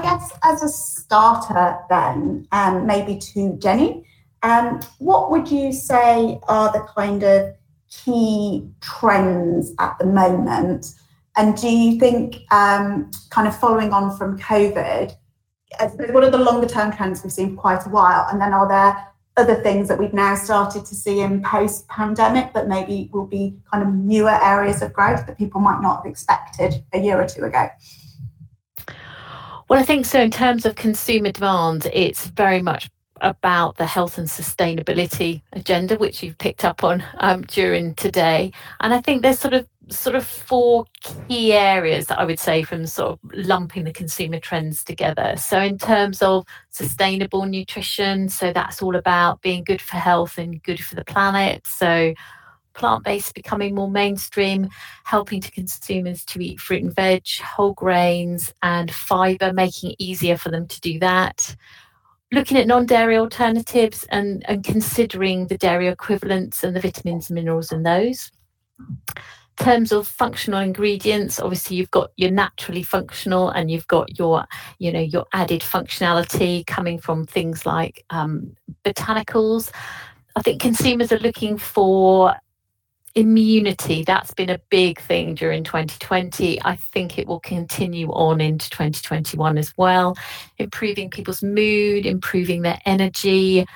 I guess as a starter, then um, maybe to Jenny, um, what would you say are the kind of key trends at the moment? And do you think, um, kind of following on from COVID, what are the longer term trends we've seen for quite a while? And then are there other things that we've now started to see in post pandemic that maybe will be kind of newer areas of growth that people might not have expected a year or two ago? Well, I think so. In terms of consumer demand, it's very much about the health and sustainability agenda, which you've picked up on um, during today. And I think there's sort of sort of four key areas that I would say from sort of lumping the consumer trends together. So in terms of sustainable nutrition, so that's all about being good for health and good for the planet. So plant-based becoming more mainstream, helping to consumers to eat fruit and veg, whole grains and fiber, making it easier for them to do that looking at non-dairy alternatives and, and considering the dairy equivalents and the vitamins and minerals in those. In terms of functional ingredients, obviously you've got your naturally functional and you've got your, you know, your added functionality coming from things like um, botanicals. I think consumers are looking for immunity that's been a big thing during 2020 i think it will continue on into 2021 as well improving people's mood improving their energy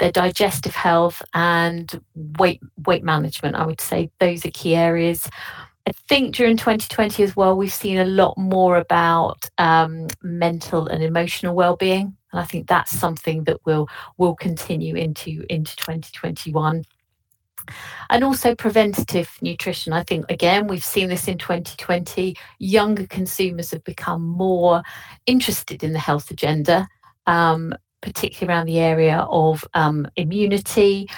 their digestive health and weight weight management i would say those are key areas. I think during 2020 as well, we've seen a lot more about um, mental and emotional well-being, and I think that's something that will will continue into into 2021 and also preventative nutrition. I think, again, we've seen this in 2020. Younger consumers have become more interested in the health agenda, um, particularly around the area of um, immunity.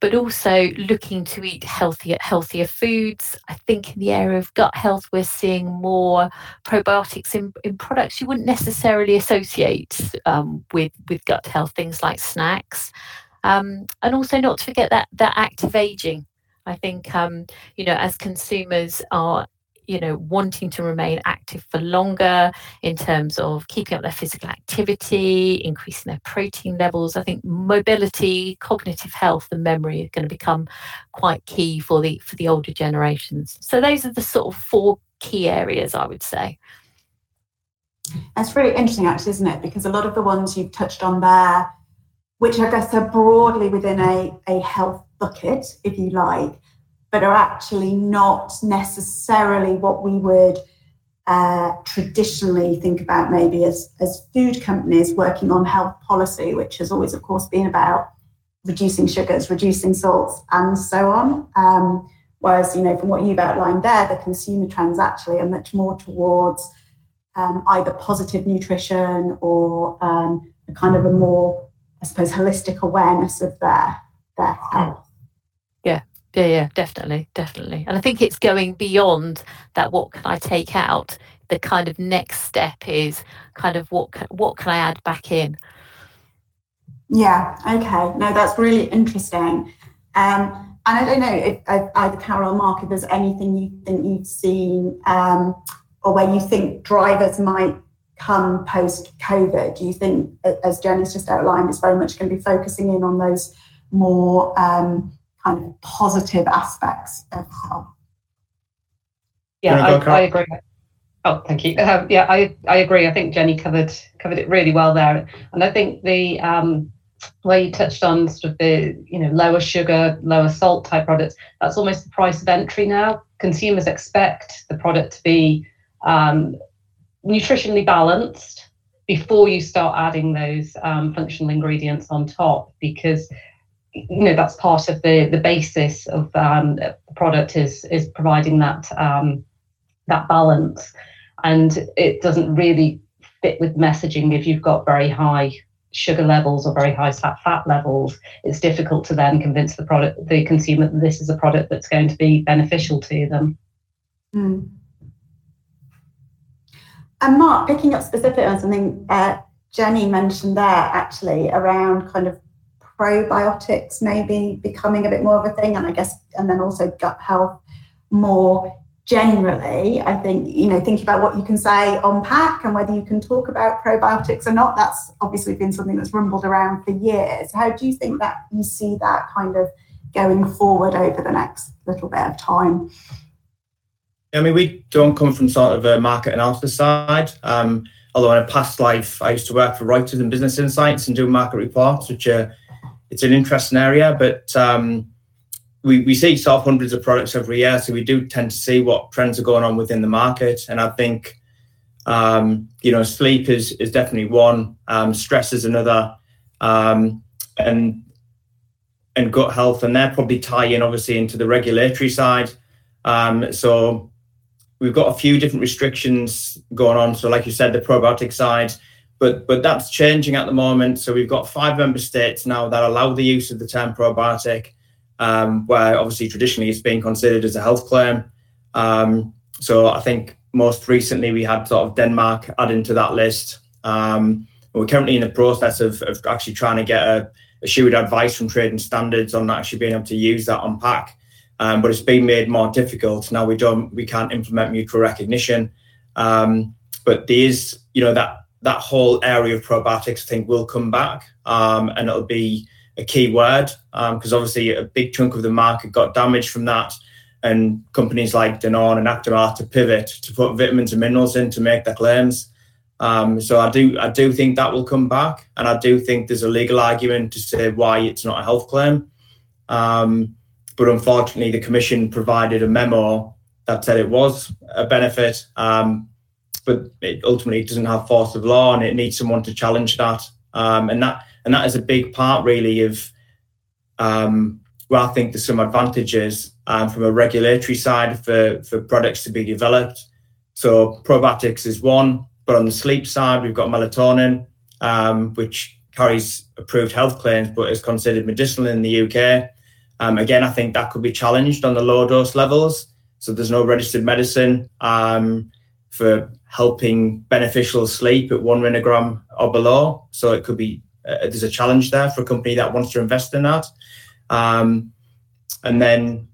But also looking to eat healthier, healthier foods. I think in the area of gut health, we're seeing more probiotics in, in products you wouldn't necessarily associate um, with with gut health. Things like snacks, um, and also not to forget that that active aging. I think um, you know as consumers are you know wanting to remain active for longer in terms of keeping up their physical activity increasing their protein levels i think mobility cognitive health and memory are going to become quite key for the for the older generations. So those are the sort of four key areas i would say. That's really interesting actually isn't it? Because a lot of the ones you've touched on there which I guess are broadly within a, a health bucket, if you like, but are actually not necessarily what we would uh, traditionally think about maybe as, as food companies working on health policy, which has always, of course, been about reducing sugars, reducing salts, and so on. Um, whereas, you know, from what you've outlined there, the consumer trends actually are much more towards um, either positive nutrition or um, a kind of a more I suppose, holistic awareness of their their health. Yeah, yeah, yeah, definitely, definitely. And I think it's going beyond that. What can I take out? The kind of next step is kind of what can, what can I add back in? Yeah. Okay. No, that's really interesting. Um, and I don't know if, if either Carol or Mark, if there's anything you think you've seen um, or where you think drivers might come post COVID? Do you think, as Jenny's just outlined, it's very much going to be focusing in on those more um, kind of positive aspects of health? Yeah, I, I, agree. Oh, thank you. Uh, yeah, I, I agree. I think Jenny covered covered it really well there, and I think the um, where you touched on sort of the you know lower sugar, lower salt type products. That's almost the price of entry now. Consumers expect the product to be um, nutritionally balanced before you start adding those um, functional ingredients on top because you know that's part of the the basis of um, the product is is providing that um, that balance. And it doesn't really fit with messaging. If you've got very high sugar levels or very high fat fat levels it's difficult to then convince the product the consumer that this is a product that's going to be beneficial to them. Mm. And Mark, picking up specifically on something uh, Jenny mentioned there, actually around kind of probiotics maybe becoming a bit more of a thing, and I guess, and then also gut health more generally, I think, you know, thinking about what you can say on pack and whether you can talk about probiotics or not, that's obviously been something that's rumbled around for years. How do you think that you see that kind of going forward over the next little bit of time? I mean, we don't come from sort of a market analysis side. Um, although in a past life, I used to work for Reuters and Business Insights and do market reports, which are, it's an interesting area. But um, we, we see sort of hundreds of products every year, so we do tend to see what trends are going on within the market. And I think, um, you know, sleep is is definitely one, um, stress is another, um, and and gut health, and they're probably tie in obviously into the regulatory side. Um, so we've got a few different restrictions going on. So, like you said, the probiotic side. But, but that's changing at the moment. So we've got five member states now that allow the use of the term probiotic um, where obviously traditionally it's been considered as a health claim. Um, so I think most recently we had sort of Denmark added to that list. Um, we're currently in the process of, of actually trying to get a, assured advice from trading standards on actually being able to use that on pack. Um, but it's been made more difficult. Now we don't, we can't implement mutual recognition. Um, but there is, you know, that that whole area of probiotics, I think, will come back, um, and it'll be a key word because um, obviously a big chunk of the market got damaged from that. And companies like Danone and Actimel to pivot to put vitamins and minerals in to make their claims. Um, so I do I do think that will come back, and I do think there's a legal argument to say why it's not a health claim. Um, but unfortunately, the commission provided a memo that said it was a benefit, um, but it ultimately doesn't have force of law, and it needs someone to challenge that. Um, and that and that is a big part really of um, where I think there's some advantages um, from a regulatory side for, for products to be developed. So probiotics is one, but on the sleep side, we've got melatonin, um, which carries approved health claims, but is considered medicinal in the UK. Um, again, I think that could be challenged on the low dose levels. So there's no registered medicine um, for helping beneficial sleep at one milligram or below. So it could be uh, there's a challenge there for a company that wants to invest in that. Um, and then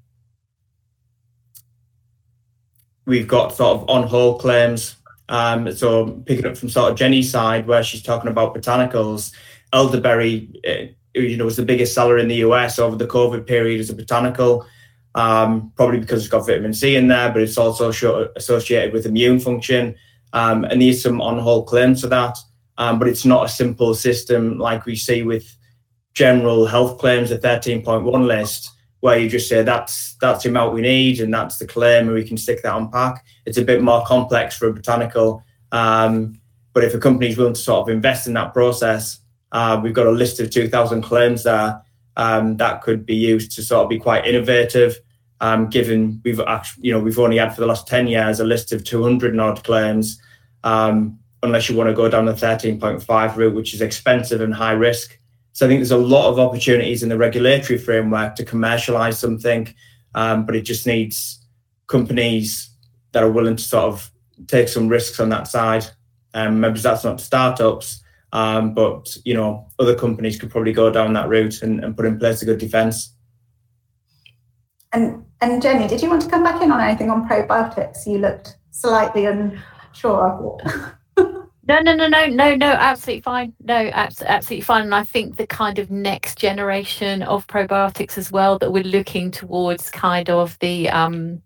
we've got sort of on hold claims. Um, so picking up from sort of Jenny's side, where she's talking about botanicals, elderberry, you know, was the biggest seller in the US over the COVID period as a botanical. Um, probably because it's got vitamin C in there, but it's also associated with immune function. Um, and there's some on hold claims for that um, but it's not a simple system like we see with general health claims, the 13.1 list, where you just say that's that's the amount we need and that's the claim and we can stick that on pack. It's a bit more complex for a botanical. Um, but if a company is willing to sort of invest in that process, uh, we've got a list of 2,000 claims there um, that could be used to sort of be quite innovative. Um, given we've actually, you know, we've only had for the last 10 years a list of 200 odd claims. Um, unless you want to go down the 13.5 route, which is expensive and high risk. So I think there's a lot of opportunities in the regulatory framework to commercialize something, um, but it just needs companies that are willing to sort of take some risks on that side. Um, maybe that's not startups, um, but you know other companies could probably go down that route and, and put in place a good defence. And and Jenny, did you want to come back in on anything on probiotics? You looked slightly unsure. No, no, no, no, no, no, absolutely fine. No, absolutely fine. And I think the kind of next generation of probiotics as well that we're looking towards kind of the um,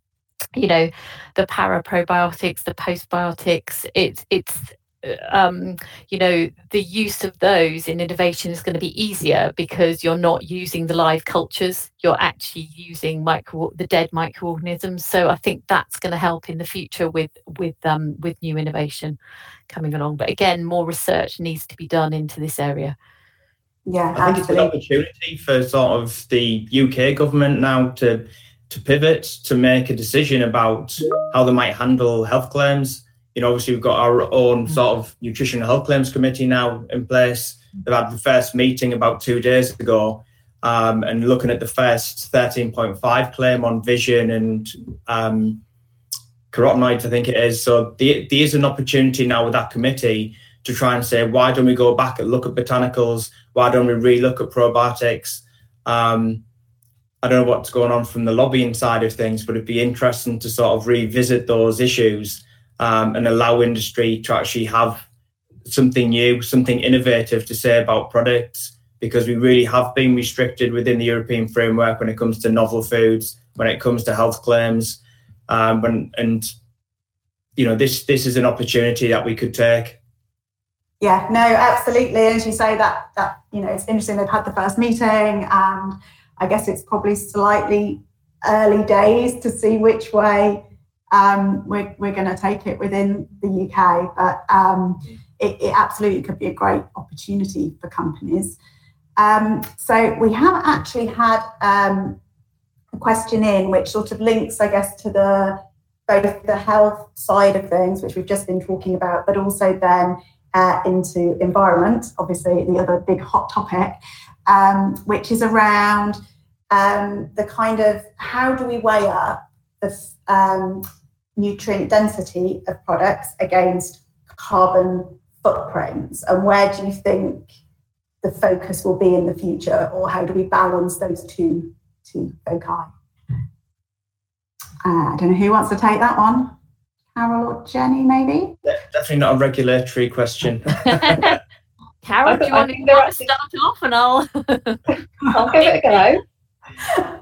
you know, the para probiotics, the postbiotics, it's it's um, you know, the use of those in innovation is going to be easier because you're not using the live cultures. You're actually using micro the dead microorganisms. So I think that's going to help in the future with with um, with new innovation coming along. But again, more research needs to be done into this area. Yeah, I think it's an opportunity for sort of the UK government now to to pivot to make a decision about how they might handle health claims you know, obviously we've got our own mm. sort of nutrition and health claims committee now in place. They've had the first meeting about two days ago, um, and looking at the first 13.5 claim on vision and um, carotenoids, I think it is. So there is an opportunity now with that committee to try and say, why don't we go back and look at botanicals? Why don't we relook at probiotics? Um, I don't know what's going on from the lobbying side of things, but it'd be interesting to sort of revisit those issues um, and allow industry to actually have something new, something innovative to say about products, because we really have been restricted within the European framework when it comes to novel foods, when it comes to health claims, um, when, and you know this this is an opportunity that we could take. Yeah, no, absolutely. As you say, that that you know, it's interesting. They've had the first meeting, and I guess it's probably slightly early days to see which way um, we're we're going to take it within the UK. But um, it, it, absolutely could be a great opportunity for companies. Um, so we have actually had um, a question in which sort of links, I guess, to the both the health side of things, which we've just been talking about, but also then uh, into environment, obviously the other big hot topic, um, which is around um, the kind of how do we weigh up the um, nutrient density of products against carbon footprints, and where do you think the focus will be in the future, or how do we balance those two two foci? Uh, I don't know who wants to take that one. Carol or Jenny, maybe? Definitely not a regulatory question. Carol, do you want to actually... start off and I'll I'll give it a go.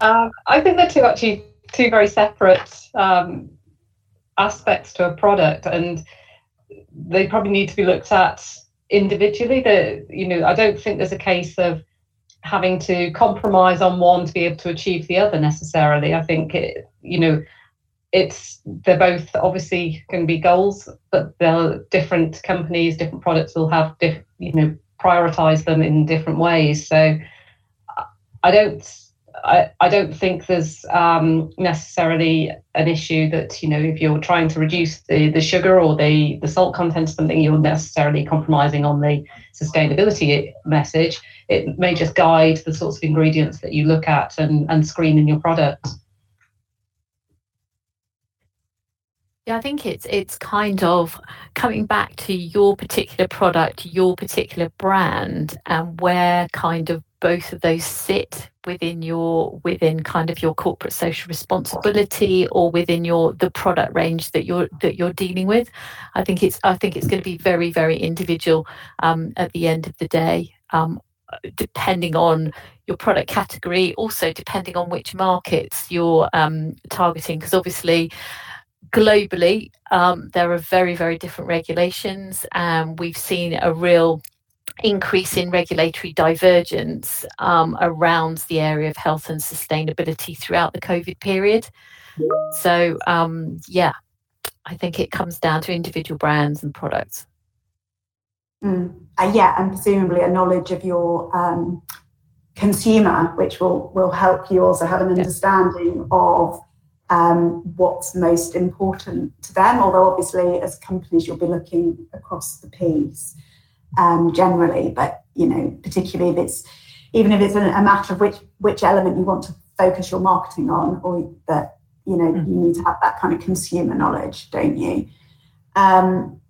Um, I think they're two actually two very separate um, aspects to a product, and they probably need to be looked at individually. The you know I don't think there's a case of having to compromise on one to be able to achieve the other necessarily. I think it, you know it's they're both obviously going to be goals, but they're different companies, different products will have diff, you know prioritize them in different ways. So I don't I, I don't think there's um, necessarily an issue that you know if you're trying to reduce the, the sugar or the, the salt content of something you're necessarily compromising on the sustainability message it may just guide the sorts of ingredients that you look at and, and screen in your product Yeah, I think it's it's kind of coming back to your particular product, your particular brand, and where kind of both of those sit within your within kind of your corporate social responsibility or within your the product range that you're that you're dealing with. I think it's I think it's going to be very very individual um, at the end of the day. Um, depending on your product category, also depending on which markets you're um, targeting, because obviously globally, um, there are very, very different regulations, and we've seen a real increase in regulatory divergence um, around the area of health and sustainability throughout the COVID period. So, um, yeah, I think it comes down to individual brands and products. Mm. Uh, yeah, and presumably a knowledge of your um, consumer, which will will help you also have an understanding yeah. of um, what's most important to them. Although obviously, as companies, you'll be looking across the piece um, generally, but you know, particularly if it's even if it's a, a, matter of which which element you want to focus your marketing on, or that you know mm. you need to have that kind of consumer knowledge, don't you? Um,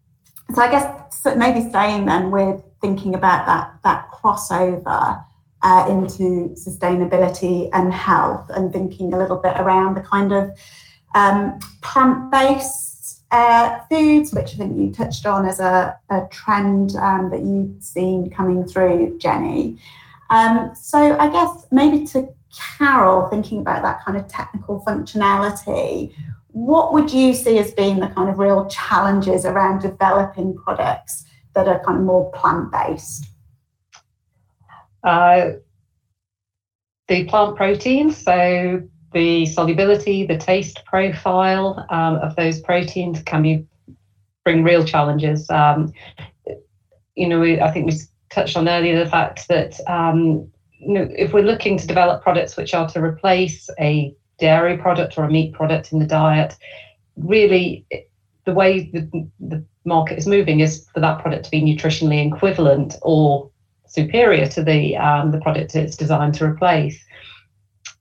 so I guess maybe saying then we're thinking about that that crossover uh, into sustainability and health and thinking a little bit around the kind of um, plant based uh, foods, which I think you touched on as a, a trend um, that you've seen coming through, Jenny. Um, so I guess maybe to Carol, thinking about that kind of technical functionality, what would you see as being the kind of real challenges around developing products that are kind of more plant based? Uh, the plant proteins, so the solubility, the taste profile um, of those proteins can be bring real challenges. Um, you know, we, I think we touched on earlier the fact that um, you know if we're looking to develop products which are to replace a dairy product or a meat product in the diet, really the way the, the market is moving is for that product to be nutritionally equivalent or superior to the um, the product it's designed to replace.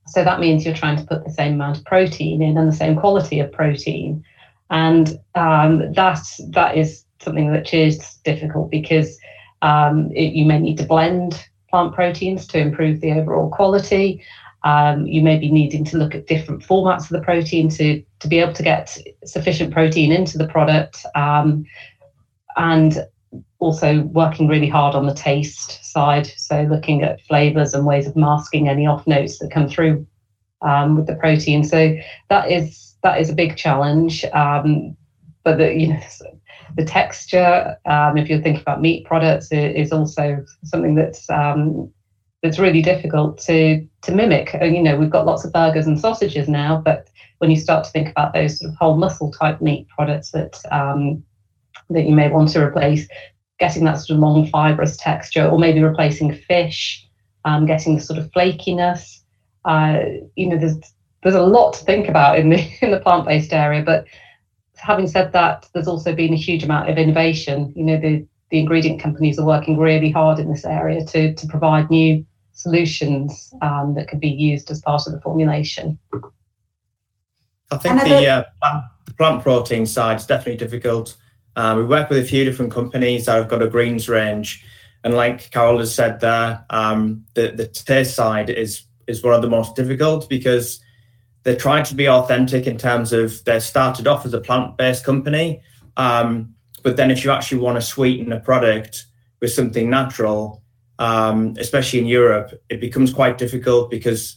So that means you're trying to put the same amount of protein in and the same quality of protein, and um, that that is something that is difficult because um, it, you may need to blend plant proteins to improve the overall quality. Um, you may be needing to look at different formats of the protein to, to be able to get sufficient protein into the product. Um, and also working really hard on the taste side. So looking at flavors and ways of masking any off notes that come through um, with the protein. So that is that is a big challenge. Um, but the you know the texture, um, if you're thinking about meat products, is also something that's um, that's really difficult to to mimic. You know, we've got lots of burgers and sausages now, but when you start to think about those sort of whole muscle type meat products that um, that you may want to replace, getting that sort of long fibrous texture, or maybe replacing fish, um, getting the sort of flakiness. Uh, you know, there's there's a lot to think about in the in the plant based area, but having said that, there's also been a huge amount of innovation. You know, the the ingredient companies are working really hard in this area to to provide new solutions um, that could be used as part of the formulation. I think the, uh, plant, plant protein side is definitely difficult. Uh, we work with a few different companies. That have got a greens range, and like Carol has said there, um, the the taste side is is one of the most difficult because they're trying to be authentic in terms of they started off as a plant based company, um, but then if you actually want to sweeten a product with something natural, um, especially in Europe, it becomes quite difficult because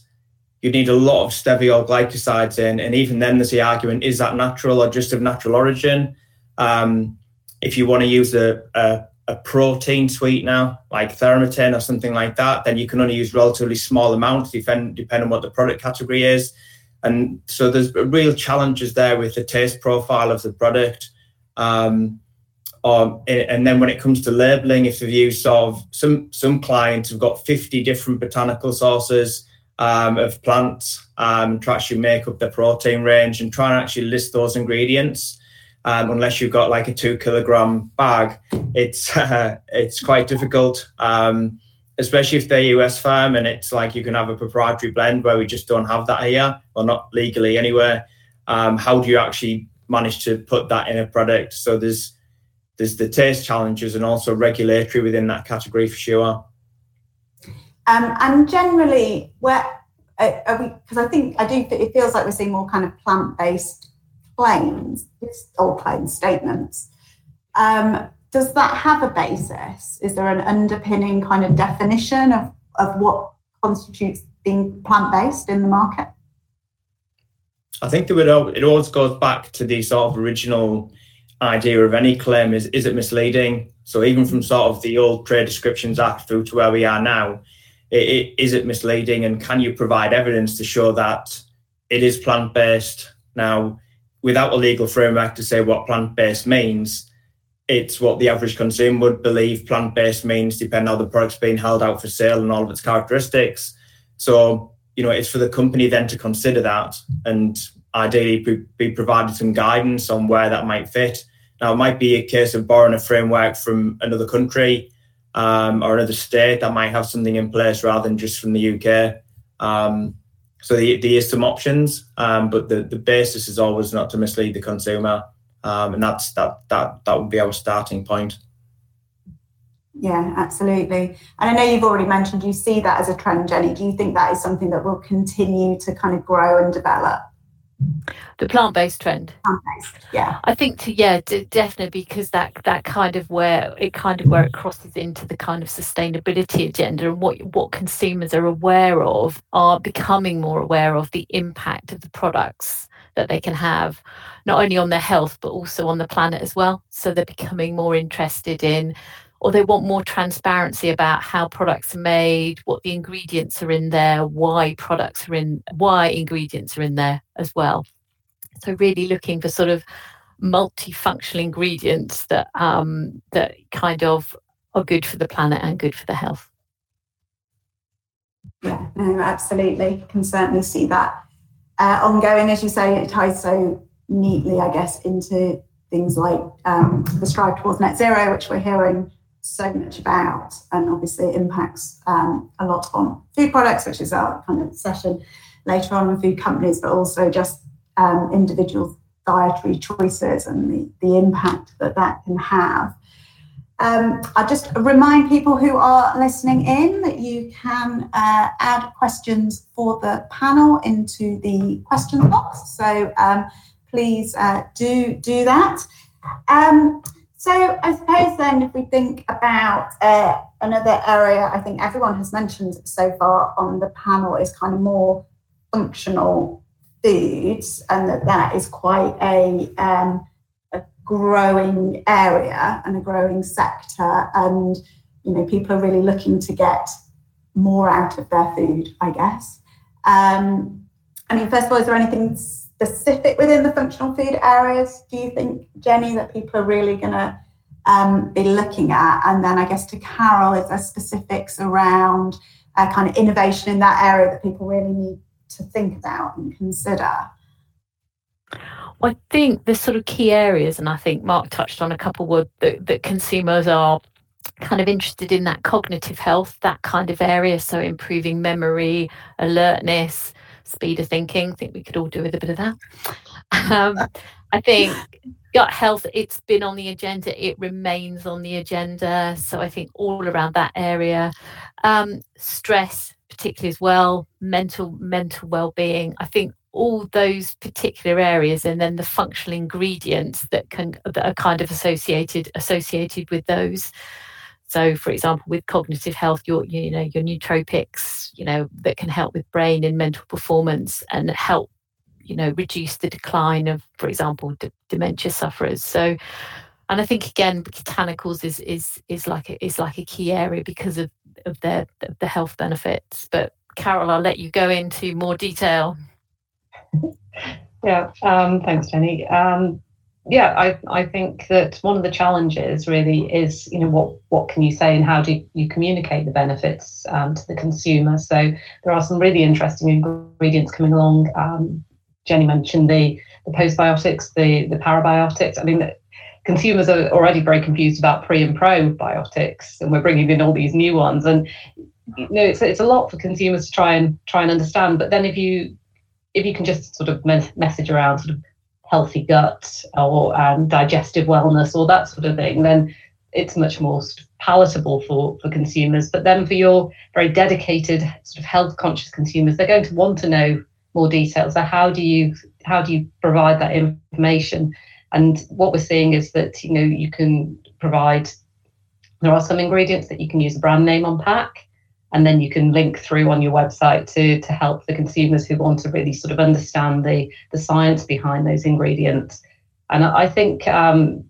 you need a lot of steviol glycosides in, and even then there's the argument: is that natural or just of natural origin? Um, if you want to use a, a, a, protein sweetener like Thaumatin or something like that, then you can only use relatively small amounts, depend, depending on what the product category is. And so there's real challenges there with the taste profile of the product. Um, um, and then when it comes to labeling, if you've used of some some clients have got 50 different botanical sources um, of plants um, to actually make up their protein range and try and actually list those ingredients um, unless you've got like a two kilogram bag, it's uh, it's quite difficult. Um, especially if they're US firm and it's like you can have a proprietary blend where we just don't have that here or not legally anywhere. Um, how do you actually manage to put that in a product? So there's there's the taste challenges and also regulatory within that category for sure. Um, and generally, where because I think I do it feels like we're seeing more kind of plant based claims or claim statements. Um, does that have a basis? Is there an underpinning kind of definition of, of what constitutes being plant based in the market? I think that it always goes back to the sort of original idea of any claim is is it misleading? So even from sort of the old Trade Descriptions Act through to where we are now, it, it, is it misleading and can you provide evidence to show that it is plant based? Now, without a legal framework to say what plant based means, it's what the average consumer would believe plant based means, depending on the product's being held out for sale and all of its characteristics. So, you know, it's for the company then to consider that and ideally be provided some guidance on where that might fit. Now, it might be a case of borrowing a framework from another country um, or another state that might have something in place rather than just from the UK. Um, so there, is some options, um, but the, the basis is always not to mislead the consumer, um, and that's that that that would be our starting point. Yeah, absolutely. And I know you've already mentioned you see that as a trend, Jenny. Do you think that is something that will continue to kind of grow and develop? The plant-based trend. Plant-based, yeah. I think to yeah, d- definitely because that that kind of where it kind of where it crosses into the kind of sustainability agenda and what what consumers are aware of are becoming more aware of the impact of the products that they can have not only on their health but also on the planet as well. So they're becoming more interested in or they want more transparency about how products are made, what the ingredients are in there, why products are in, why ingredients are in there as well. So really looking for sort of multifunctional ingredients that um, that kind of are good for the planet and good for the health. Yeah, no, absolutely. Can certainly see that uh, ongoing, as you say, it ties so neatly, I guess, into things like um, the strive towards net zero, which we're hearing so much about, and obviously it impacts um, a lot on food products, which is our kind of session later on with food companies, but also just um, individual dietary choices and the, the impact that that can have. Um, I just remind people who are listening in that you can uh, add questions for the panel into the question box. So um, please uh, do do that. Um, so I suppose then, if we think about uh, another area, I think everyone has mentioned so far on the panel is kind of more functional foods, and that that is quite a um, growing area and a growing sector and you know people are really looking to get more out of their food i guess. Um, i mean first of all is there anything specific within the functional food areas do you think jenny that people are really going to um, be looking at and then i guess to carol is there specifics around uh, kind of innovation in that area that people really need to think about and consider I think the sort of key areas, and I think Mark touched on a couple, were that, that consumers are kind of interested in that cognitive health, that kind of area. So improving memory, alertness, speed of thinking. I think we could all do with a bit of that. Um, I think gut health, it's been on the agenda. It remains on the agenda. So I think all around that area. Um, stress, particularly as well, mental mental well-being. I think all those particular areas and then the functional ingredients that can that are kind of associated associated with those so for example with cognitive health your you know your nootropics you know that can help with brain and mental performance and help you know reduce the decline of for example d- dementia sufferers. So and i think again botanicals is is is like a, is like a key area because of of their the health benefits. But carol i'll let you go into more detail. Yeah, um, thanks, Jenny. Um, yeah, I, I think that one of the challenges really is, you know, what, what can you say and how do you communicate the benefits um, to the consumer? So there are some really interesting ingredients coming along. Um, Jenny mentioned the, the postbiotics, the, the parabiotics. I mean, consumers are already very confused about pre and probiotics, and we're bringing in all these new ones. And you know, it's, it's a lot for consumers to try and try and understand. But then if you if you can just sort of message around sort of healthy gut or um, digestive wellness or that sort of thing, then it's much more palatable for, for consumers. But then for your very dedicated sort of health conscious consumers, they're going to want to know more details. So how do you how do you provide that information? And what we're seeing is that you know you can provide. There are some ingredients that you can use a brand name on pack and then you can link through on your website to to help the consumers who want to really sort of understand the the science behind those ingredients. And I think um,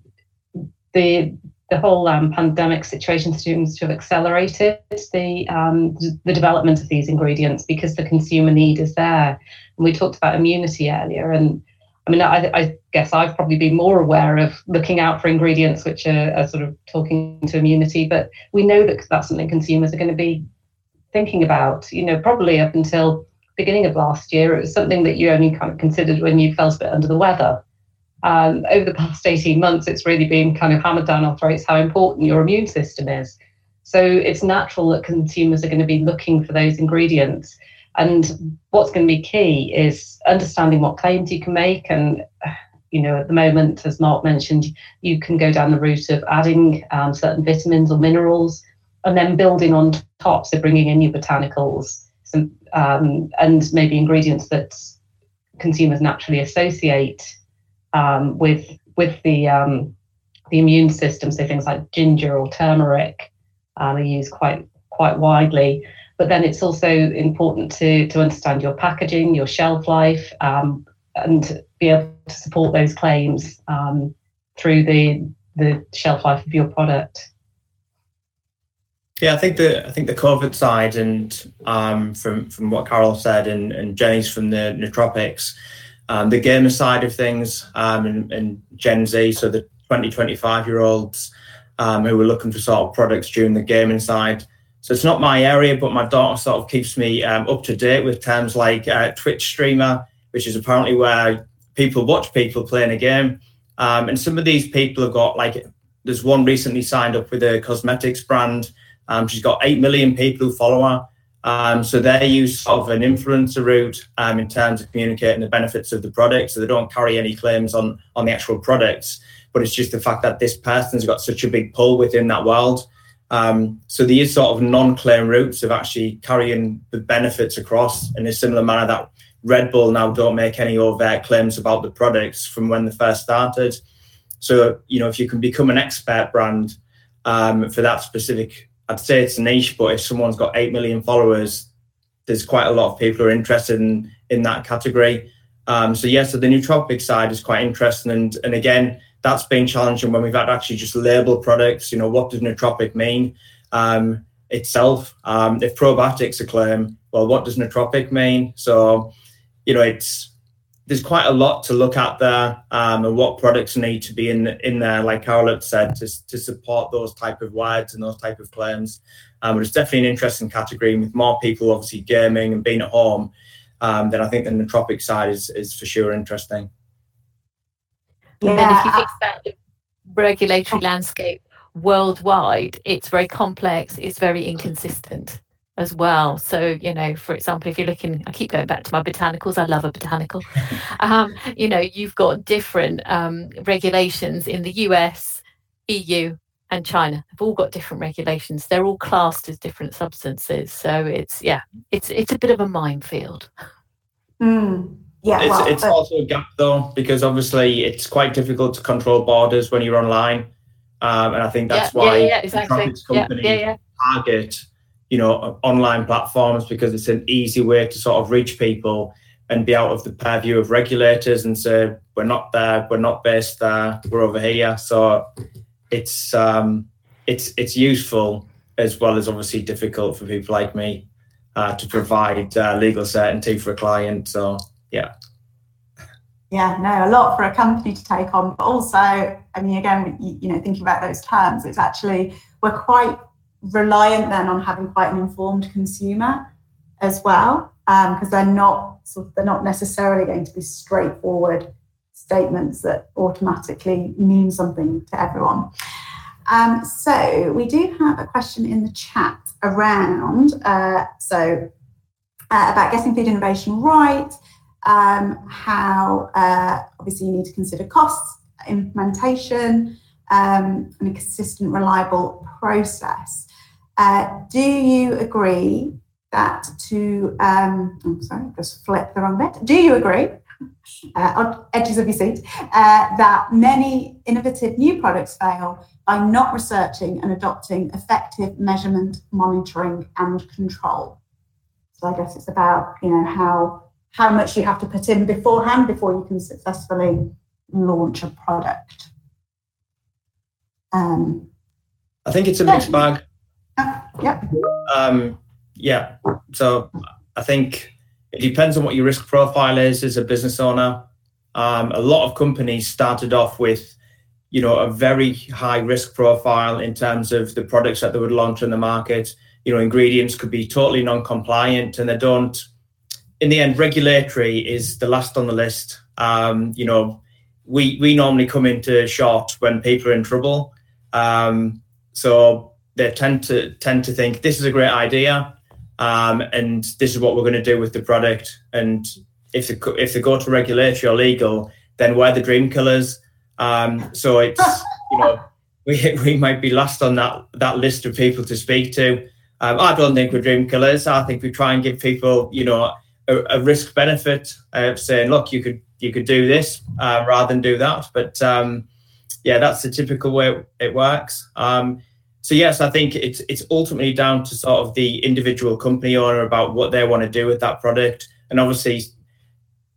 the the whole um, pandemic situation seems to have accelerated the um, the development of these ingredients because the consumer need is there. And we talked about immunity earlier, and I mean, I, I, guess I've probably been more aware of looking out for ingredients which are, are, sort of talking to immunity, but we know that that's something consumers are going to be thinking about. You know, probably up until beginning of last year, it was something that you only kind of considered when you felt a bit under the weather. Um, over the past 18 months, it's really been kind of hammered down our throats how important your immune system is. So it's natural that consumers are going to be looking for those ingredients. And what's going to be key is understanding what claims you can make. And, you know, at the moment, as Mark mentioned, you can go down the route of adding um, certain vitamins or minerals and then building on top, so bringing in new botanicals some, um, and maybe ingredients that consumers naturally associate um, with with the um, the immune system. So things like ginger or turmeric um, are used quite quite widely. But then it's also important to to understand your packaging, your shelf life, um, and be able to support those claims um, through the the shelf life of your product. Yeah, I think the I think the COVID side and um, from from what Carol said and, and Jenny's from the nootropics, um, the gamer side of things um, and, and, Gen Z, so the 20, 25 year olds um, who were looking for sort of products during the gaming side. So it's not my area, but my daughter sort of keeps me um, up to date with terms like uh, Twitch streamer, which is apparently where people watch people playing a game. Um, and some of these people have got like there's one recently signed up with a cosmetics brand um, she's got 8 million people who follow her. Um, so they use sort of an influencer route um, in terms of communicating the benefits of the product. So they don't carry any claims on, on the actual products, but it's just the fact that this person's got such a big pull within that world. Um, so these sort of non-claim routes of actually carrying the benefits across in a similar manner that Red Bull now don't make any overt claims about the products from when they first started. So you know, if you can become an expert brand um, for that specific, I'd say it's a niche, but if someone's got eight million followers, there's quite a lot of people who are interested in in that category. Um, so yeah, so the nootropic side is quite interesting, and and again, that's been challenging when we've had actually just label products. You know, what does nootropic mean um, itself? Um, if probiotics are claim, well, what does nootropic mean? So, you know, it's there's quite a lot to look at there, um, and what products need to be in in there, like Carol said, to to support those type of words and those type of claims. Um, but it's definitely an interesting category And with more people obviously gaming and being at home. Um, then I think the nootropic side is is for sure interesting. And if you think about the regulatory landscape worldwide, it's very complex, it's very inconsistent as well. So, you know, for example, if you're looking, I keep going back to my botanicals, I love a botanical. um, you know, you've got different um, regulations in the US, EU, and China. They've all got different regulations. They're all classed as different substances. So it's yeah, it's it's a bit of a minefield. Mm. Yeah, it's, well, it's but... also a gap though because obviously it's quite difficult to control borders when you're online, um, and I think that's yeah, why yeah, yeah, exactly. companies yeah, yeah, target you know online platforms because it's an easy way to sort of reach people and be out of the purview of regulators and say we're not there, we're not based there, we're over here. So it's um, it's it's useful as well as obviously difficult for people like me uh, to provide uh, legal certainty for a client. So yeah. Yeah, no, a lot for a company to take on, but also, I mean, again, you, you know, thinking about those terms, it's actually we're quite reliant then on having quite an informed consumer as well, because um, they're not sort of, they're not necessarily going to be straightforward statements that automatically mean something to everyone. Um, so we do have a question in the chat around uh, so uh, about getting food innovation right um, how uh, obviously you need to consider costs, implementation, um, and a consistent, reliable process. Uh, do you agree that to, um, I'm sorry, just flip the wrong bit. Do you agree, uh, on edges of your seat, uh, that many innovative new products fail by not researching and adopting effective measurement, monitoring, and control? So I guess it's about, you know, how how much you have to put in beforehand before you can successfully launch a product. Um, I think it's a mixed bag. Yeah. Um, yeah. So I think it depends on what your risk profile is as a business owner. Um, a lot of companies started off with, you know, a very high risk profile in terms of the products that they would launch on the market. You know, ingredients could be totally non-compliant, and they don't in the end, regulatory is the last on the list. Um, you know, we we normally come into short when people are in trouble. Um, so they tend to tend to think this is a great idea, um, and this is what we're going to do with the product. And if they, if they go to regulatory or legal, then we're the dream killers. Um, so it's you know we we might be last on that that list of people to speak to. Um, I don't think we're dream killers. I think we try and give people you know a, a risk benefit of saying, look, you could you could do this uh, rather than do that. But um, yeah, that's the typical way it works. Um, so yes, I think it's it's ultimately down to sort of the individual company owner about what they want to do with that product, and obviously.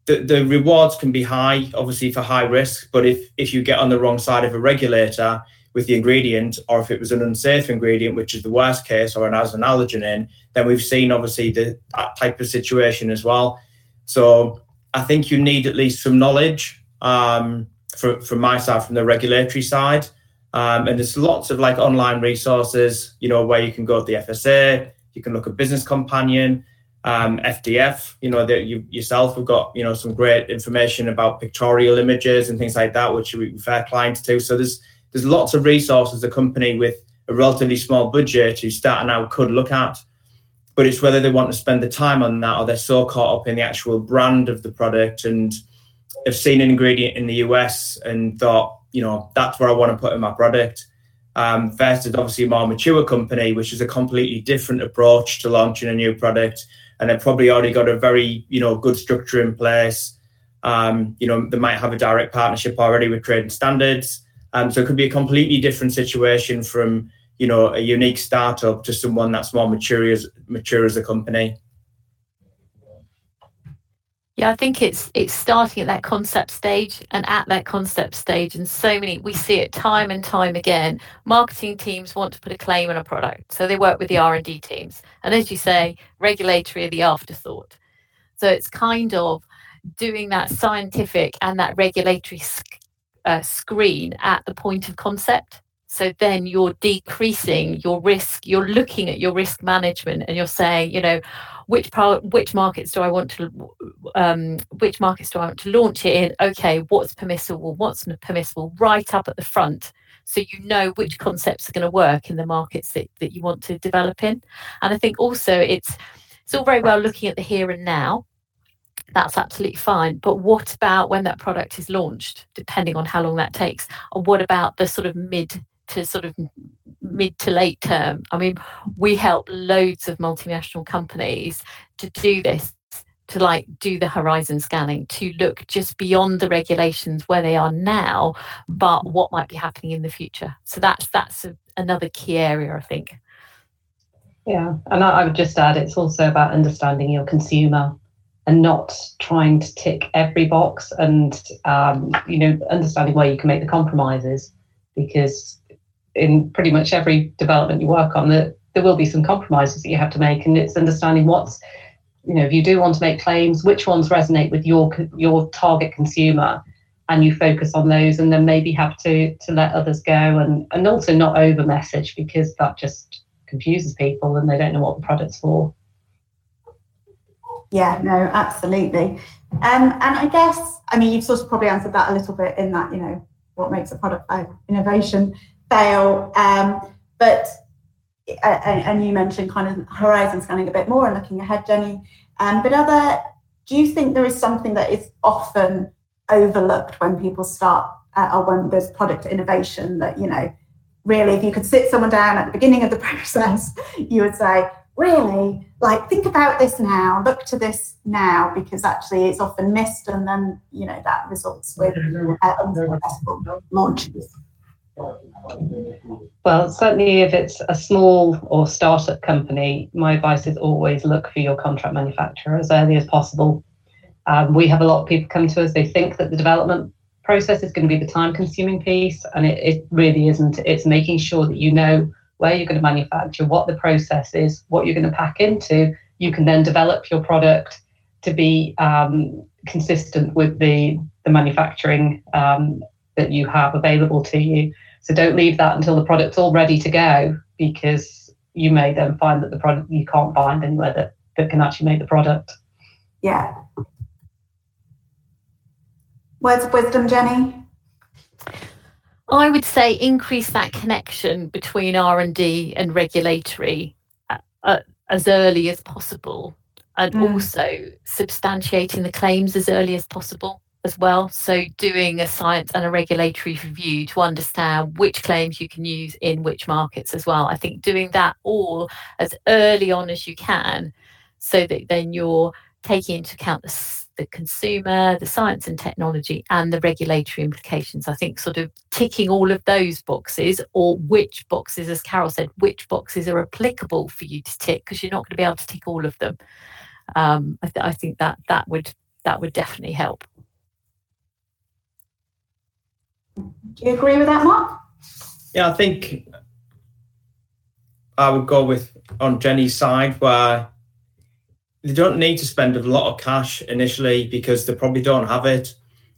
The, the rewards can be high, obviously for high risk, but if, if you get on the wrong side of a regulator, with the ingredient, or if it was an unsafe ingredient, which is the worst case, or an as an allergen in, then we've seen obviously the, that type of situation as well. So I think you need at least some knowledge um, from, from my side, from the regulatory side. Um, and there's lots of like online resources, you know, where you can go to the FSA, you can look at Business Companion, um, FDF, you know, that you yourself have got, you know, some great information about pictorial images and things like that, which we refer clients to. So there's there's lots of resources a company with a relatively small budget who's starting out could look at. But it's whether they want to spend the time on that or they're so caught up in the actual brand of the product and have seen an ingredient in the US and thought you know, that's where I want to put in my product. Um, versus obviously a more mature company, which is a completely different approach to launching a new product. And they've probably already got a very, you know, good structure in place. Um, you know, they might have a direct partnership already with trading standards. Um, so it could be a completely different situation from, you know, a unique startup to someone that's more mature as mature as a company. Yeah, I think it's it's starting at that concept stage and at that concept stage, and so many we see it time and time again. Marketing teams want to put a claim on a product, so they work with the R and D teams, and as you say, regulatory are the afterthought. So it's kind of doing that scientific and that regulatory sc- uh, screen at the point of concept. So then you're decreasing your risk. You're looking at your risk management, and you're saying, you know which part, which markets do I want to, um, which markets do I want to launch it in? Okay, what's permissible, what's not permissible, right up at the front, so you know which concepts are going to work in the markets that, that you want to develop in. And I think also it's it's all very well looking at the here and now. That's absolutely fine. But what about when that product is launched, depending on how long that takes? And what about the sort of mid to sort of mid to late term. I mean, we help loads of multinational companies to do this, to like do the horizon scanning, to look just beyond the regulations where they are now, but what might be happening in the future. So that's that's a, another key area, I think. Yeah, and I, I would just add it's also about understanding your consumer and not trying to tick every box and um, you know understanding where you can make the compromises because in pretty much every development you work on that there will be some compromises that you have to make and it's understanding what's you know if you do want to make claims which ones resonate with your your target consumer and you focus on those and then maybe have to to let others go and and also not over message because that just confuses people and they don't know what the product's for. Yeah no absolutely. Um, and i guess i mean you've sort of probably answered that a little bit in that you know what makes a product innovation fail. Um, but and you mentioned kind of horizon scanning a bit more and looking ahead, Jenny. Um, but other, do you think there is something that is often overlooked when people start uh, or when there's product innovation that you know really if you could sit someone down at the beginning of the process you would say really like think about this now look to this now because actually it's often missed and then you know that results with uh, unsuccessful launches well, certainly if it's a small or startup company, my advice is always look for your contract manufacturer as early as possible. Um, we have a lot of people come to us, they think that the development process is going to be the time consuming piece, and it, it really isn't. It's making sure that you know where you're going to manufacture, what the process is, what you're going to pack into. You can then develop your product to be um, consistent with the, the manufacturing um, that you have available to you. So don't leave that until the product's all ready to go because you may then find that the product you can't find anywhere that, that can actually make the product. Yeah. Words of wisdom, Jenny? I would say increase that connection between R&D and regulatory uh, uh, as early as possible and mm. also substantiating the claims as early as possible as well. So, doing a science and a regulatory review to understand which claims you can use in which markets as well. I think doing that all as early on as you can, so that then you're taking into account the, the consumer, the science and technology, and the regulatory implications. I think sort of ticking all of those boxes, or which boxes, as Carol said, which boxes are applicable for you to tick, because you're not going to be able to tick all of them. Um, I, th- I think that that would that would definitely help. Do you agree with that, Mark? Yeah, I think I would go with on Jenny's side where they don't need to spend a lot of cash initially because they probably don't have it.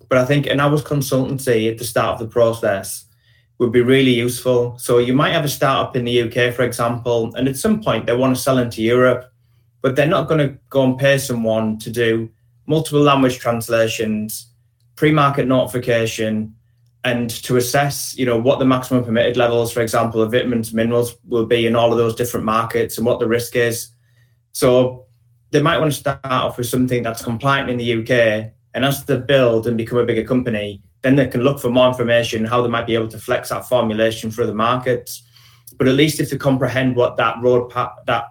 But I think an hour's consultancy at the start of the process would be really useful. So you might have a startup in the UK, for example, and at some point they want to sell into Europe, but they're not going to go and pay someone to do multiple language translations, pre-market notification, and to assess, you know, what the maximum permitted levels, for example, of vitamins, minerals will be in all of those different markets and what the risk is. So they might want to start off with something that's compliant in the UK, and as they build and become a bigger company, then they can look for more information, how they might be able to flex that formulation for the markets. But at least if they comprehend what that road that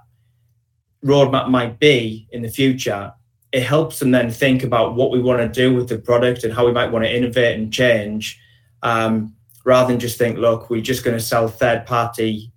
roadmap might be in the future, it helps them then think about what we want to do with the product and how we might want to innovate and change, um, rather than just think, look, we're just going to sell third party,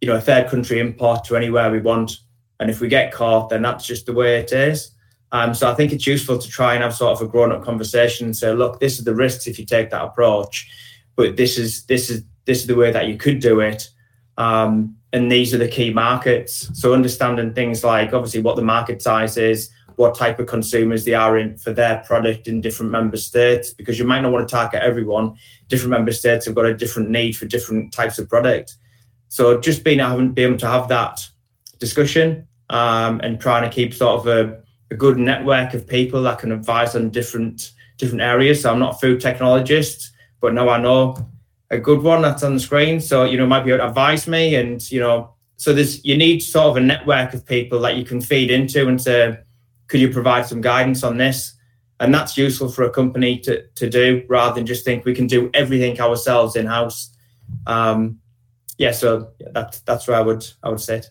you know, a third country import to anywhere we want, and if we get caught, then that's just the way it is. Um, so I think it's useful to try and have sort of a grown up conversation and say, look, this is the risks if you take that approach, but this is this is this is the way that you could do it. Um, and these are the key markets. So understanding things like obviously what the market size is, what type of consumers they are in for their product in different member states, because you might not want to target everyone. Different member states have got a different need for different types of product. So just being able, being able to have that discussion um, and trying to keep sort of a, a, good network of people that can advise on different different areas. So I'm not a food technologist, but now I know a good one that's on the screen. So, you know, might be able to advise me and, you know, so there's you need sort of a network of people that you can feed into and say, could you provide some guidance on this? And that's useful for a company to, to do rather than just think we can do everything ourselves in house. Um, yeah, so yeah, that's where I would I would say it.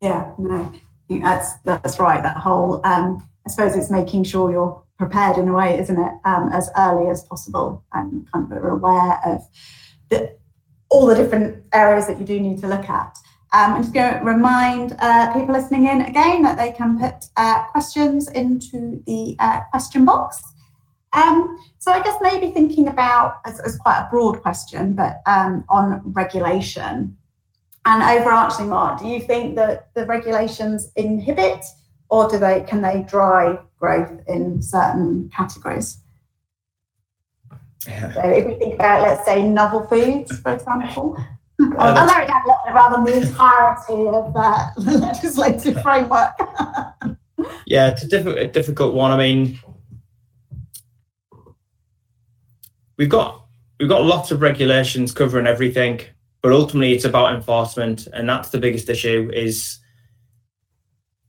Yeah, no, that's that's right. That whole um, I suppose it's making sure you're prepared in a way, isn't it, um, as early as possible and kind of aware of the, all the different areas that you do need to look at. Um, I'm just going to remind uh, people listening in again that they can put uh, questions into the uh, question box. Um, so I guess maybe thinking about as, as quite a broad question, but um, on regulation and overarching, Mark, do you think that the regulations inhibit or do they can they drive growth in certain categories? Yeah. So if we think about, let's say, novel foods, for example, I'll narrow it down a little bit rather the entirety of uh, the legislative framework. yeah, it's a, diff- a difficult one. I mean, we've got we've got lots of regulations covering everything, but ultimately it's about enforcement, and that's the biggest issue. Is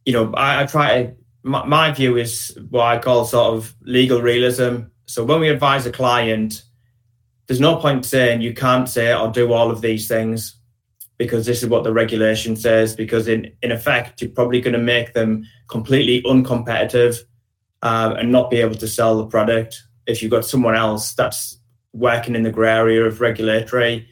you know, I, I try to my, my, view is what I call sort of legal realism. So when we advise a client, there's no point saying you can't say or do all of these things because this is what the regulation says. Because in in effect, you're probably going to make them completely uncompetitive um, and not be able to sell the product if you've got someone else that's working in the grey area of regulatory.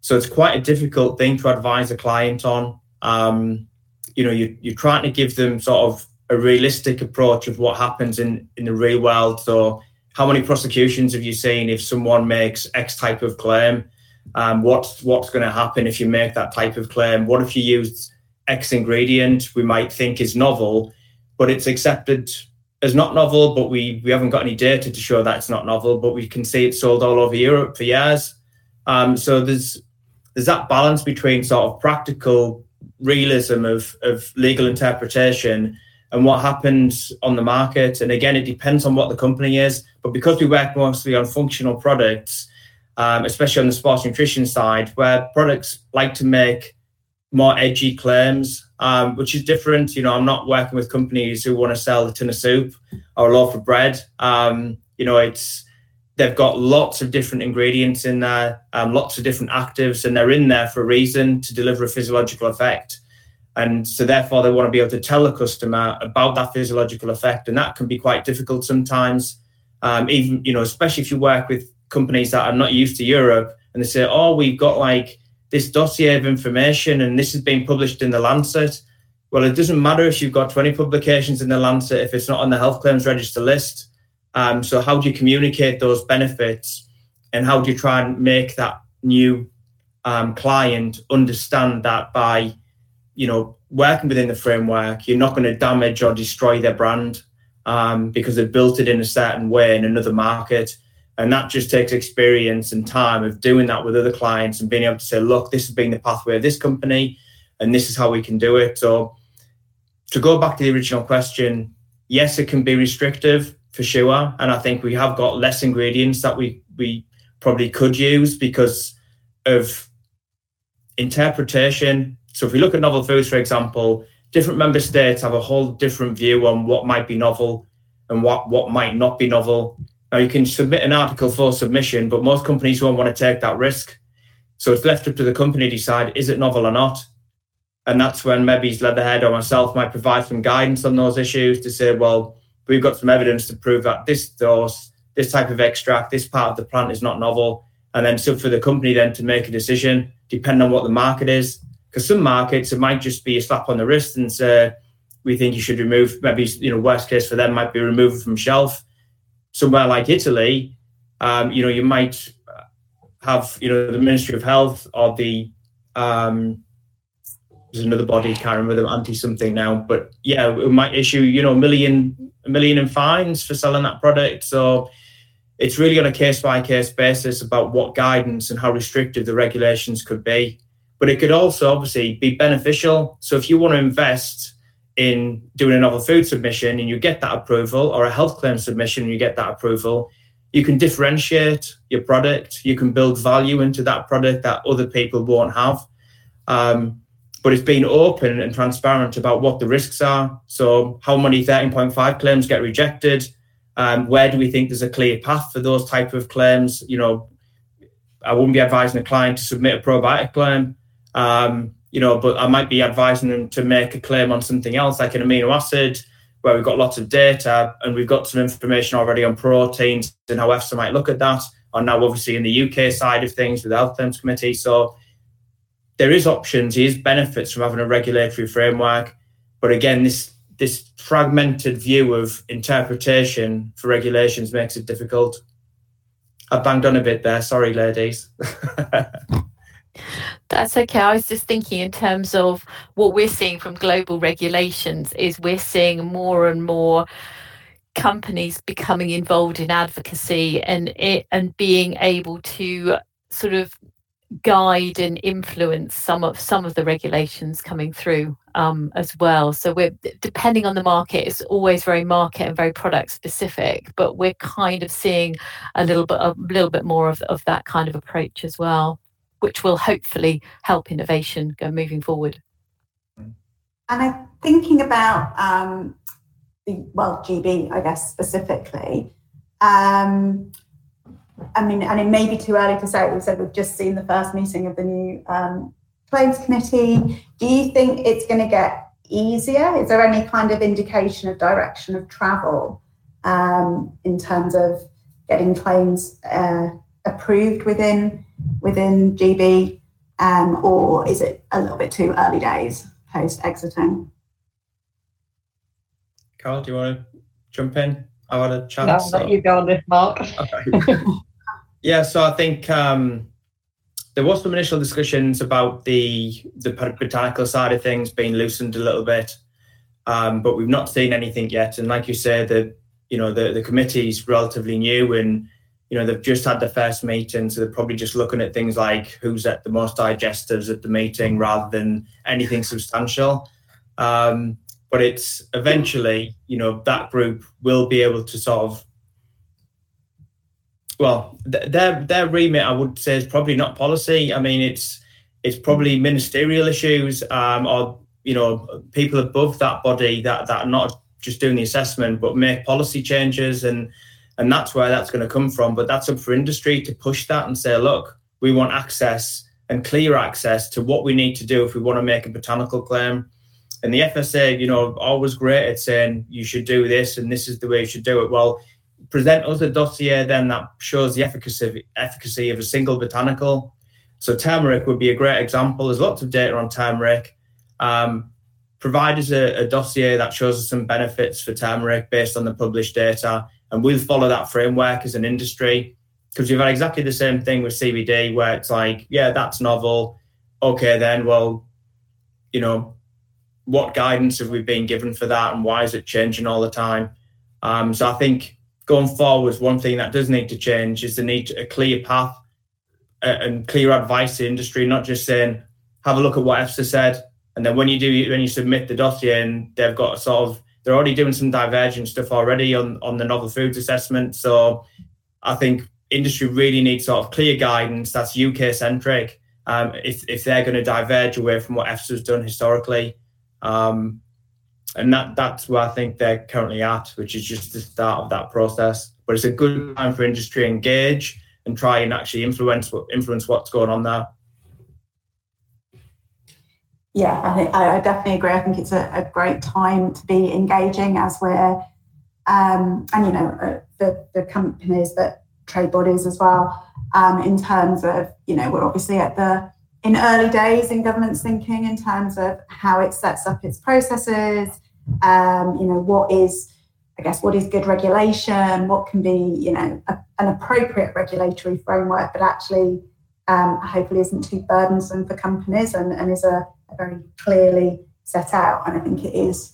So it's quite a difficult thing to advise a client on. Um, you know, you, you're trying to give them sort of a realistic approach of what happens in, in the real world. So, how many prosecutions have you seen if someone makes X type of claim? Um, what's what's going to happen if you make that type of claim? What if you use X ingredient we might think is novel, but it's accepted as not novel, but we we haven't got any data to show that it's not novel, but we can see it's sold all over Europe for years. Um, so there's there's that balance between sort of practical realism of, of legal interpretation and what happens on the market. And again, it depends on what the company is. But because we work mostly on functional products, um, especially on the sports nutrition side, where products like to make more edgy claims, um, which is different. You know, I'm not working with companies who want to sell a tin of soup or a loaf of bread. Um, you know, it's they've got lots of different ingredients in there, um, lots of different actives, and they're in there for a reason to deliver a physiological effect. And so, therefore, they want to be able to tell the customer about that physiological effect, and that can be quite difficult sometimes. Um, even you know, especially if you work with companies that are not used to Europe, and they say, "Oh, we've got like this dossier of information, and this has been published in the Lancet." Well, it doesn't matter if you've got 20 publications in the Lancet if it's not on the health claims register list um, so how do you communicate those benefits, and how do you try and make that new um, client understand that by, you know, working within the framework, you're not going to damage or destroy their brand um, because they've built it in a certain way in another market. And that just takes experience and time of doing that with other clients and being able to say, look, this has been the pathway of this company, and this is how we can do it. So, to go back to the original question, yes, it can be restrictive for sure. And I think we have got less ingredients that we we probably could use because of interpretation. So if we look at novel foods, for example, different member states have a whole different view on what might be novel and what what might not be novel. Now you can submit an article for submission, but most companies won't want to take that risk. So it's left up to the company to decide is it novel or not. And that's when maybe Leatherhead or myself might provide some guidance on those issues to say, well, we've got some evidence to prove that this dose, this type of extract, this part of the plant is not novel. And then so for the company then to make a decision, depending on what the market is. Because some markets, it might just be a slap on the wrist and say, we think you should remove, maybe, you know, worst case for them might be removed from shelf. Somewhere like Italy, um, you know, you might have, you know, the Ministry of Health or the, um, there's another body, can't remember them, anti something now, but yeah, we might issue, you know, a million, a million in fines for selling that product. So it's really on a case by case basis about what guidance and how restrictive the regulations could be. But it could also obviously be beneficial. So if you want to invest in doing a novel food submission and you get that approval, or a health claim submission and you get that approval, you can differentiate your product. You can build value into that product that other people won't have. Um, but it's being open and transparent about what the risks are. So, how many 13.5 claims get rejected? Um, where do we think there's a clear path for those type of claims? You know, I wouldn't be advising a client to submit a probiotic claim, um, you know, but I might be advising them to make a claim on something else, like an amino acid, where we've got lots of data and we've got some information already on proteins and how EFSA might look at that. Or now, obviously, in the UK side of things with the Health Claims Committee. So, there is options, there is benefits from having a regulatory framework. But again, this this fragmented view of interpretation for regulations makes it difficult. I banged on a bit there. Sorry, ladies. That's okay. I was just thinking in terms of what we're seeing from global regulations is we're seeing more and more companies becoming involved in advocacy and it and being able to sort of guide and influence some of some of the regulations coming through um, as well. So we're depending on the market, it's always very market and very product specific, but we're kind of seeing a little bit a little bit more of, of that kind of approach as well, which will hopefully help innovation go moving forward. And I'm thinking about um, the well GB, I guess specifically. Um, I mean, and it may be too early to say. We said we've just seen the first meeting of the new um, claims committee. Do you think it's going to get easier? Is there any kind of indication of direction of travel um, in terms of getting claims uh, approved within within GB, um, or is it a little bit too early days post exiting? Carol, do you want to jump in? I want to chat. No, so. let you go on this, Mark. Okay. Yeah, so I think um, there was some initial discussions about the the botanical side of things being loosened a little bit, um, but we've not seen anything yet. And like you said, the you know the the committee's relatively new, and you know they've just had the first meeting, so they're probably just looking at things like who's at the most digestives at the meeting rather than anything substantial. Um, but it's eventually, you know, that group will be able to sort of well, their their remit, I would say, is probably not policy. I mean, it's it's probably ministerial issues, um, or you know, people above that body that that are not just doing the assessment, but make policy changes, and and that's where that's going to come from. But that's up for industry to push that and say, look, we want access and clear access to what we need to do if we want to make a botanical claim. And the FSA, you know, always great at saying you should do this and this is the way you should do it. Well, present us a dossier then that shows the efficacy efficacy of a single botanical. So turmeric would be a great example. There's lots of data on turmeric. Um, provide us a, a, dossier that shows us some benefits for turmeric based on the published data, and we'll follow that framework as an industry. Because we've had exactly the same thing with CBD, where it's like, yeah, that's novel. Okay, then, well, you know, what guidance have we been given for that, and why is it changing all the time? Um, so I think going forwards, one thing that does need to change is the need to a clear path uh, and clear advice to industry, not just saying, have a look at what EFSA said. And then when you do, when you submit the dossier and they've got a sort of, they're already doing some divergent stuff already on, on the novel foods assessment. So I think industry really needs sort of clear guidance that's UK centric. Um, if, if they're going to diverge away from what EFSA has done historically. Um, and that that's where I think they're currently at, which is just the start of that process. but it's a good time for industry to engage and try and actually influence influence what's going on there. Yeah, I think I, definitely agree. I think it's a, a great time to be engaging as we're, um, and you know, uh, the the companies that trade bodies as well. Um, in terms of, you know, we're obviously at the in early days in government's thinking in terms of how it sets up its processes. Um, you know, what is I guess what is good regulation, what can be, you know, a, an appropriate regulatory framework, but actually um, hopefully isn't too burdensome for companies and, and is a, a, very clearly set out. And I think it is,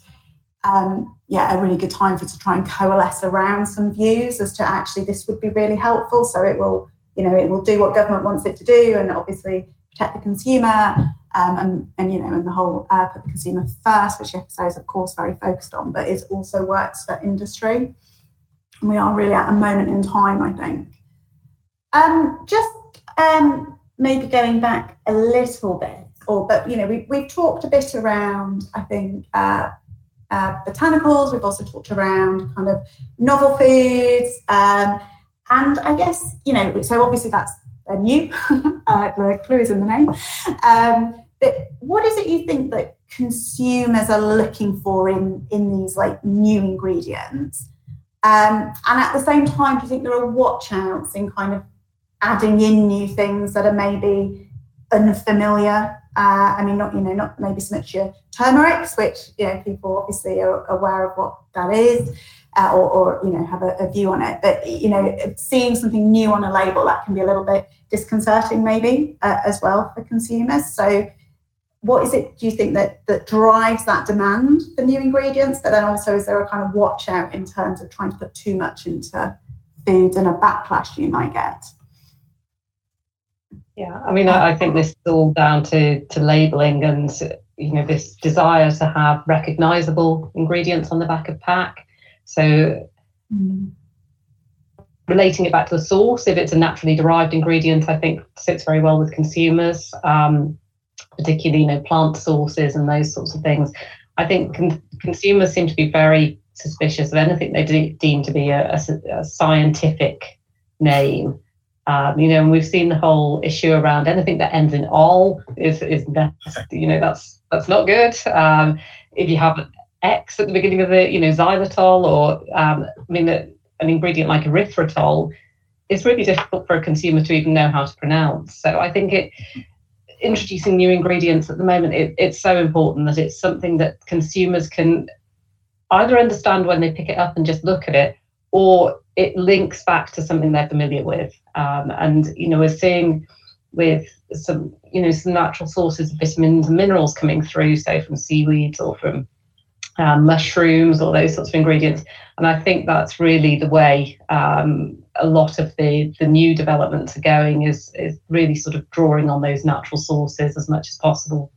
um, yeah, a really good time for to try and coalesce around some views as to actually this would be really helpful. So it will, you know, it will do what government wants it to do, and obviously protect the consumer um, and, and you know, and the whole uh, put the consumer first, which FSA is of course very focused on, but it also works for industry. And we are really at a moment in time, I think. Um, just um, maybe going back a little bit, or but you know, we, we've talked a bit around, I think, uh, uh, botanicals. We've also talked around kind of novel foods, um, and I guess you know, so obviously that's a new. uh, the clue is in the name. Um, but what is it you think that consumers are looking for in in these like new ingredients? Um, and at the same time, do you think there are watch outs in kind of adding in new things that are maybe unfamiliar? Uh, I mean, not you know, not maybe so much your turmerics, which you know people obviously are aware of what that is, uh, or, or, you know have a, a, view on it. But you know, seeing something new on a label that can be a little bit disconcerting, maybe uh, as well for consumers. So what is it do you think that that drives that demand for new ingredients but then also is there a kind of watch out in terms of trying to put too much into food and a backlash you might get yeah i mean i, I think this is all down to to labeling and you know this desire to have recognizable ingredients on the back of pack so mm. relating it back to the source if it's a naturally derived ingredient i think sits very well with consumers um, particularly you know plant sources and those sorts of things. I think con- consumers seem to be very suspicious of anything they de- deem to be a, a, a scientific name. Um, you know, and we've seen the whole issue around anything that ends in "all" is is you know that's that's not good. Um, if you have X at the beginning of it, you know xylitol or um, I mean an ingredient like erythritol, it's really difficult for a consumer to even know how to pronounce. So I think it introducing new ingredients at the moment, it, it's so important that it's something that consumers can either understand when they pick it up and just look at it, or it links back to something they're familiar with. Um, and you know, we're seeing with some you know some natural sources of vitamins and minerals coming through, say from seaweeds or from um, mushrooms or those sorts of ingredients. And I think that's really the way um, a lot of the, the new developments are going is, is really sort of drawing on those natural sources as much as possible.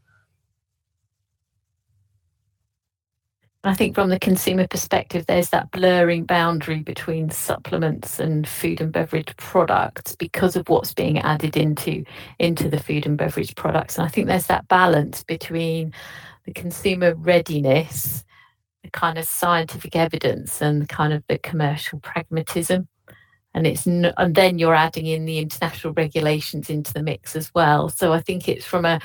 I think from the consumer perspective, there's that blurring boundary between supplements and food and beverage products because of what's being added into into the food and beverage products. And I think there's that balance between the consumer readiness the kind of scientific evidence and the kind of the commercial pragmatism and it's and then you're adding in the international regulations into the mix as well so i think it's from a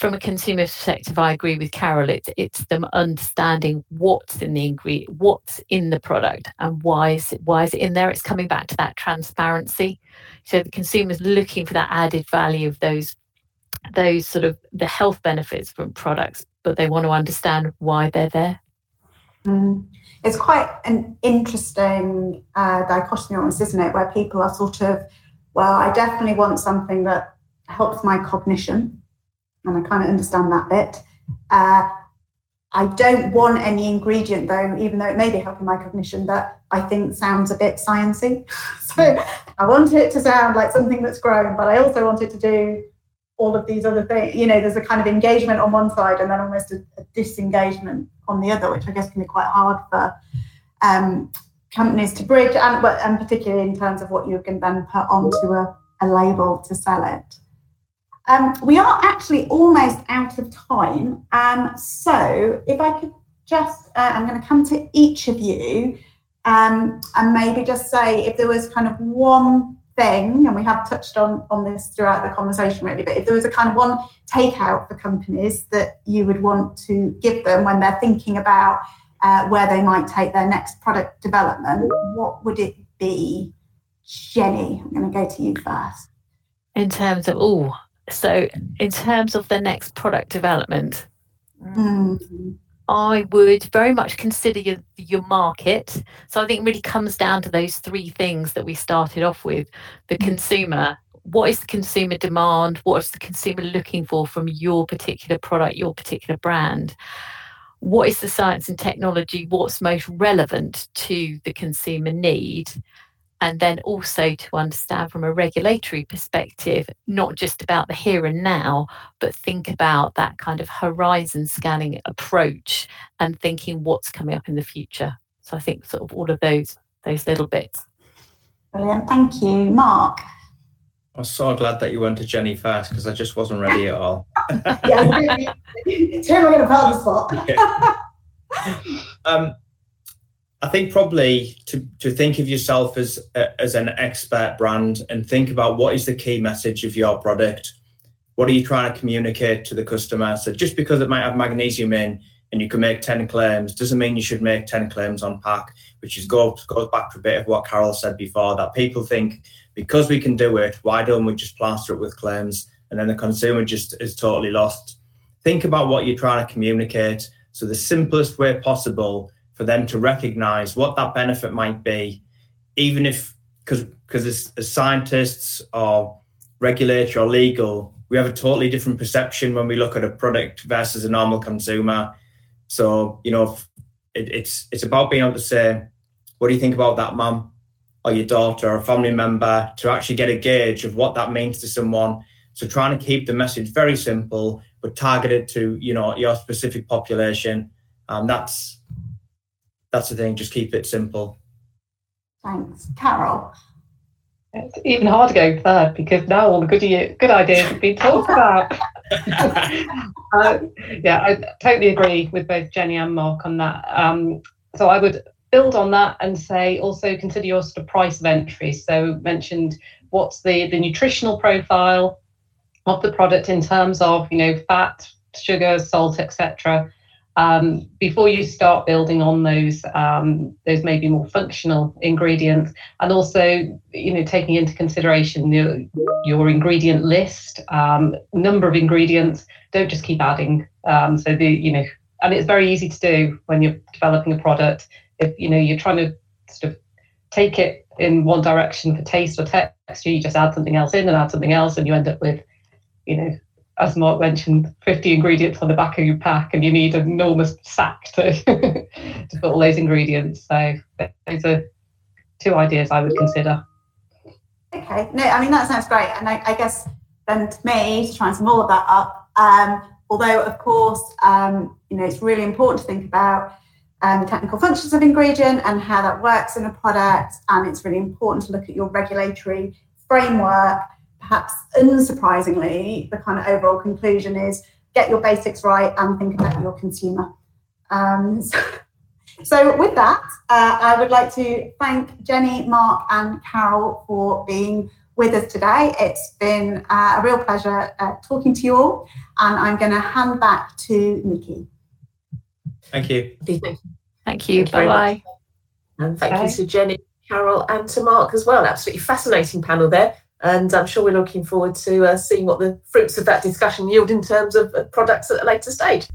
from a consumer perspective i agree with carol. It's it's them understanding what's in the ingredient what's in the product and why is it why is it in there. It's coming back to that transparency. So the consumer's looking for that added value of those those sort of the health benefits from products but they want to understand why they're there. Mm. It's quite an interesting uh, dichotomy isn't it? Where people are sort of, well, I definitely want something that helps my cognition, and I kind of understand that bit. Uh, I don't want any ingredient though, even though it may be helping my cognition, that I think sounds a bit sciencey. so I want it to sound like something that's grown, but I also want it to do all of these other things. You know, there's a kind of engagement on one side and then almost a, a disengagement on the other, which I guess can be quite hard for um, companies to bridge, and, and particularly in terms of what you can then put onto a, a label to sell it. Um, we are actually almost out of time. Um, so if I could just, uh, I'm going to come to each of you. um, and maybe just say if there was kind of one thing, and we have touched on, on this throughout the conversation really, but if there was a kind of one takeout for companies that you would want to give them when they're thinking about uh, where they might take their next product development, what would it be? Jenny, I'm going to go to you first. In terms of, oh, so in terms of the next product development, mm. I would very much consider your, your market. So I think it really comes down to those three things that we started off with the mm. consumer. What is the consumer demand? What is the consumer looking for from your particular product, your particular brand? What is the science and technology? What's most relevant to the consumer need? And then also to understand from a regulatory perspective, not just about the here and now, but think about that kind of horizon scanning approach and thinking what's coming up in the future. So I think sort of all of those those little bits. Brilliant, thank you, Mark. I'm so glad that you went to Jenny first because I just wasn't ready at all. yeah, it's really going to put the spot. um, I think probably to, to think of yourself as uh, as an expert brand and think about what is the key message of your product. What are you trying to communicate to the customer? So just because it might have magnesium in and you can make 10 claims doesn't mean you should make 10 claims on pack, which is goes, goes back to a bit of what Carol said before that people think because we can do it, why don't we just plaster it with claims? And then the consumer just is totally lost. Think about what you're trying to communicate. So the simplest way possible for them to recognize what that benefit might be, even if, because because as, as scientists or regulatory or legal, we have a totally different perception when we look at a product versus a normal consumer. So, you know, it, it's it's about being able to say, what do you think about that, mum, or your daughter, or a family member, to actually get a gauge of what that means to someone. So, trying to keep the message very simple, but targeted to you know your specific population. Um, that's that's the thing. Just keep it simple. Thanks, Carol. It's even harder to go third because now all the good good ideas have been talked about. uh, yeah, I totally agree with both Jenny and Mark on that. Um, so I would build on that and say also consider your sort of price of entry. So mentioned what's the the nutritional profile of the product in terms of you know fat, sugar, salt, etc um, before you start building on those um, those maybe more functional ingredients and also you know taking into consideration your, your ingredient list um, number of ingredients don't just keep adding. Um, so the you know and it's very easy to do when you're developing a product. If you know you're trying to sort of take it in one direction for taste or texture you just add something else in and add something else and you end up with you know as Mark mentioned, 50 ingredients on the back of your pack, and you need an enormous sack to, to put all those ingredients. So those are two ideas I would consider. Okay, no, I mean that sounds great, and I, I guess then to me to try and sum all of that up. Um, although of course, um, you know, it's really important to think about um, the technical functions of ingredient and how that works in a product, and it's really important to look at your regulatory framework perhaps unsurprisingly, the kind of overall conclusion is get your basics right and think about your consumer. Um, so, so, with that, uh, I would like to thank Jenny, Mark, and Carol for being with us today. It's been uh, a real pleasure uh, talking to you all, and I'm going to hand back to Nikki. Thank you. Thank you. Bye bye. And thank Bye. you to Jenny, Carol, and to Mark as well. Absolutely fascinating panel there. And I'm sure we're looking forward to uh, seeing what the fruits of that discussion yield in terms of uh, products at a later stage.